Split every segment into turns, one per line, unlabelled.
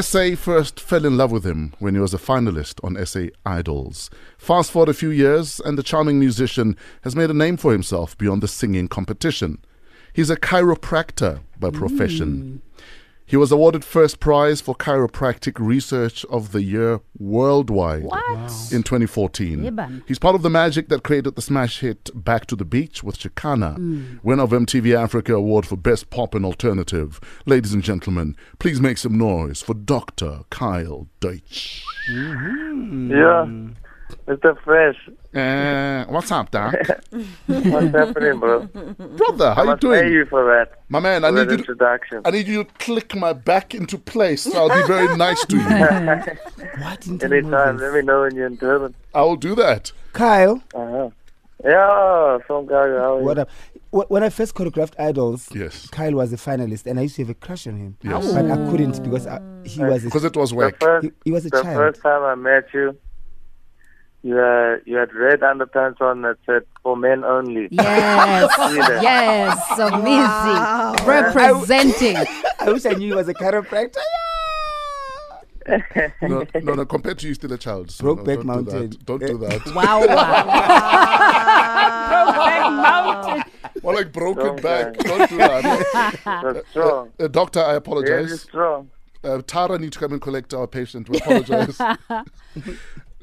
SA first fell in love with him when he was a finalist on SA Idols. Fast forward a few years, and the charming musician has made a name for himself beyond the singing competition. He's a chiropractor by profession. Mm. He was awarded first prize for chiropractic research of the year worldwide
What?
in 2014.
Yeah.
He's part of the magic that created the smash hit Back to the Beach with Shekhinah, mm. winner of MTV Africa Award for Best Pop and Alternative. Ladies and gentlemen, please make some noise for Dr. Kyle Deutsch.
Yeah, Mr. Fresh.
Uh, what's up, Doc?
What's happening, bro?
Brother, how
I
you
must pay
doing?
you for that.
My man, I need
that
you to,
introduction.
I need you to click my back into place. I'll be very nice to you.
Why didn't I know
Anytime, let me know when you're in Durban.
I will do that.
Kyle,
Uh-huh. Yeah, some guy. How are you?
what up? When I first choreographed Idols,
Yes.
Kyle was a finalist, and I used to have a crush on him.
Yes.
But I couldn't because I, he was a,
Because it was
The
whack.
first,
he, he was a
the
child.
first time I met you, you uh, you had red underpants on that said "for men only."
Yes. Yes. So busy. Representing.
I wish I knew he was a chiropractor.
No, no, no, compared to you, still a child. So
Brokeback
no, don't
Mountain.
Do that. Don't do that.
Wow. wow. Brokeback Mountain.
More like broken
Strong
back.
guy.
Don't do that.
That's strong.
Uh, doctor, I
Really
apologize.
strong.
Uh, Tara needs to come and collect our patient. We apologize.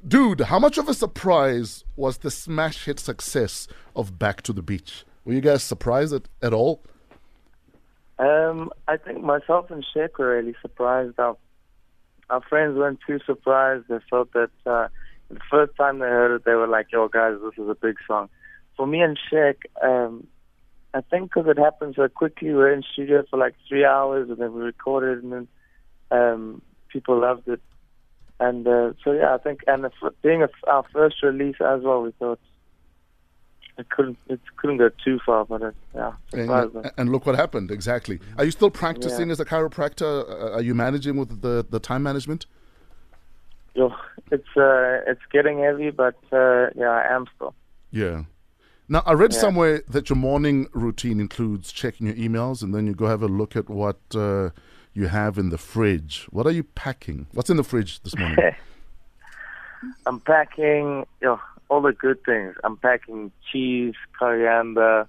Dude, how much of a surprise was the smash hit success of Back to the Beach? Were you guys surprised at, at all?
Um, I think myself and Shaq were really surprised. Our, our friends weren't too surprised. They felt that uh, the first time they heard it, they were like, "Yo, guys, this is a big song." For me and Shaq, um, I think because it happened so quickly, we were in studio for like three hours, and then we recorded, and then um, people loved it. And uh, so yeah, I think, and being our first release as well, we thought it couldn't it couldn't go too far, but it, yeah.
And, and look what happened, exactly. Are you still practicing
Yeah.
as a chiropractor? Uh, Are you managing with the, the time management?
Yo, it's uh, it's getting heavy, but uh, yeah, I am still.
Yeah. Now, I read
Yeah.
somewhere that your morning routine includes checking your emails and then you go have a look at what uh, you have in the fridge. What are you packing? What's in the fridge this morning?
I'm packing yo all the good things. I'm packing cheese, coriander,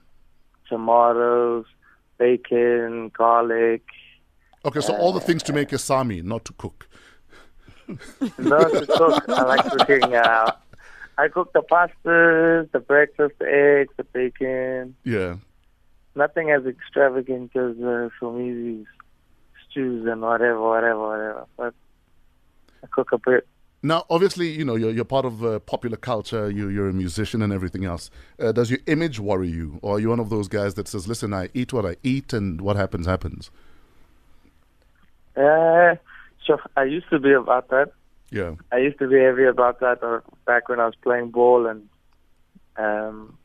tomatoes, bacon, garlic.
Okay, so all the things to make a sami, not to cook.
No to cook. I like cooking. Uh, I cook the pastas, the breakfast, the eggs, the bacon.
Yeah.
Nothing as extravagant as uh, some easy stews and whatever, whatever, whatever. But I cook a bit.
Now, obviously, you know, you're, you're part of uh, popular culture, you, you're a musician and everything else. Uh, does your image worry you? Or are you one of those guys that says, listen, I eat what I eat and what happens, happens?
Uh, sure. I used to be about that.
Yeah.
I used to be heavy about that uh, back when I was playing ball, and um,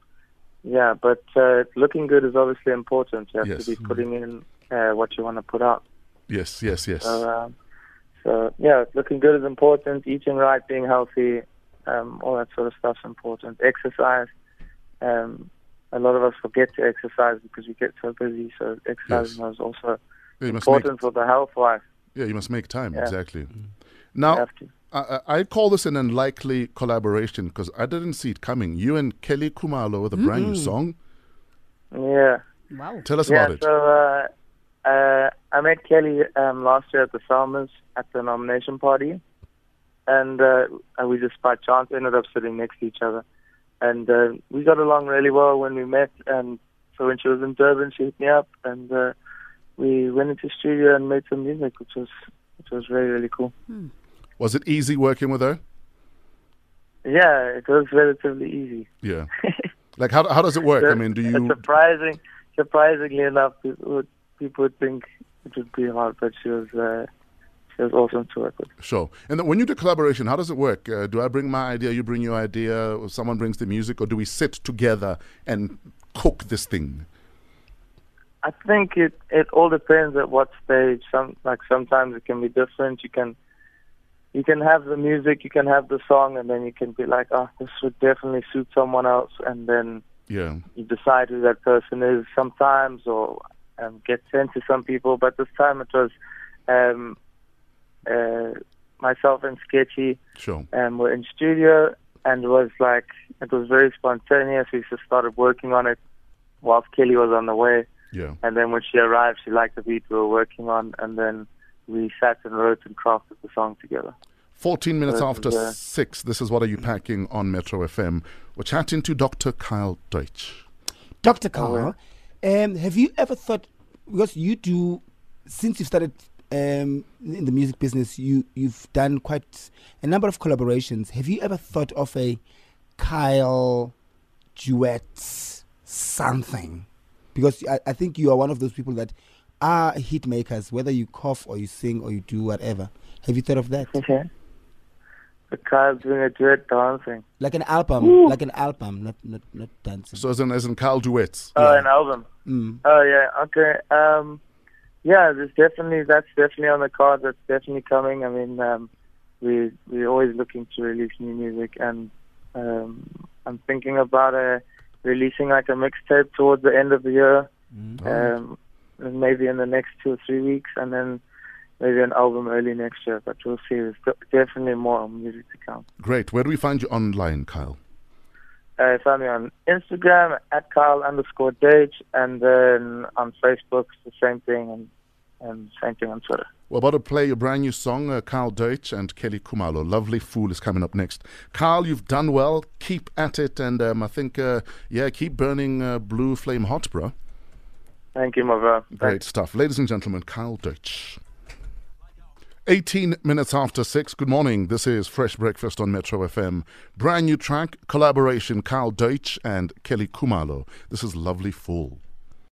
yeah. But uh, looking good is obviously important. You have
Yes.
to be putting in uh, what you want to put out.
Yes, yes, yes.
So, um, so yeah, looking good is important. Eating right, being healthy, um, all that sort of stuff's important. Exercise. Um, a lot of us forget to exercise because we get so busy. So exercising is also
Yeah, you must make,
important for the health wise.
yeah, you must make time,
Yeah.
exactly.
You
Now. I, I I call this an unlikely collaboration because I didn't see it coming. You and Kelly Khumalo with a brand new song.
Yeah.
Wow.
Tell us
Yeah,
about it.
so uh, uh, I met Kelly um, last year at the SAMAs at the nomination party, and uh, we just by chance ended up sitting next to each other, and uh, we got along really well when we met. And so when she was in Durban, she hit me up, and uh, we went into studio and made some music, which was which was really really cool.
Was it easy working with her?
Yeah, it was relatively easy.
Yeah. like, how, how does it work? I mean, do you.
surprising, surprisingly enough, people would, think it would be hard, but she was uh, she was awesome to work with.
Sure. And when you do collaboration, how does it work? Uh, do I bring my idea, you bring your idea, or someone brings the music, or do we sit together and cook this thing?
I think it it all depends at what stage. Some like sometimes it can be different. You can you can have the music, you can have the song, and then you can be like, oh, this would definitely suit someone else, and then
Yeah.
you decide who that person is sometimes, or um, get sent to some people. But this time it was um, uh, myself and Sketchy
Sure.
um, were in studio, and it was like it was very spontaneous. We just started working on it whilst Kelly was on the way,
Yeah.
and then when she arrived, she liked the beat we were working on, and then we sat and wrote and crafted the song together.
14 minutes
This
after
is, uh,
6, this is What Are You Packing on Metro FM. We're chatting to Dr. Kyle Deutsch.
Dr. Carl, um, have you ever thought, because you do, since you started um, in the music business, you, you've done quite a number of collaborations. Have you ever thought of a Kyle duet something? Because I, I think you are one of those people that are hit makers, whether you cough or you sing or you do whatever. Have you thought of that?
Okay. The Kyle doing a duet dancing.
Like an album, like an album, not not not dancing.
So, as in, as in Kyle duets.
Oh, an album.
Mm.
Oh yeah, okay. Um, yeah, there's definitely that's definitely on the card. That's definitely coming. I mean, um, we we're always looking to release new music, and um, I'm thinking about uh, releasing like a mixtape towards the end of the year, um, and maybe in the next two or three weeks, and then maybe an album early next year. But we'll see. There's definitely more music to come.
Great. Where do we find you online, Kyle?
Uh, find me on Instagram at Kyle underscore Dage, and then on Facebook the same thing, and and same thing on Twitter.
We're about to play your brand new song, uh, Carl Deutsch and Kelly Khumalo. Lovely Fool is coming up next. Kyle, you've done well. Keep at it. And um, I think, uh, yeah, keep burning uh, blue flame hot, bro.
Thank you, my bro.
Great stuff. Ladies and gentlemen, Kyle Deutsch. 18 minutes after 6. Good morning. This is Fresh Breakfast on Metro FM. Brand new track, collaboration Carl Deutsch and Kelly Khumalo. This is Lovely Fool.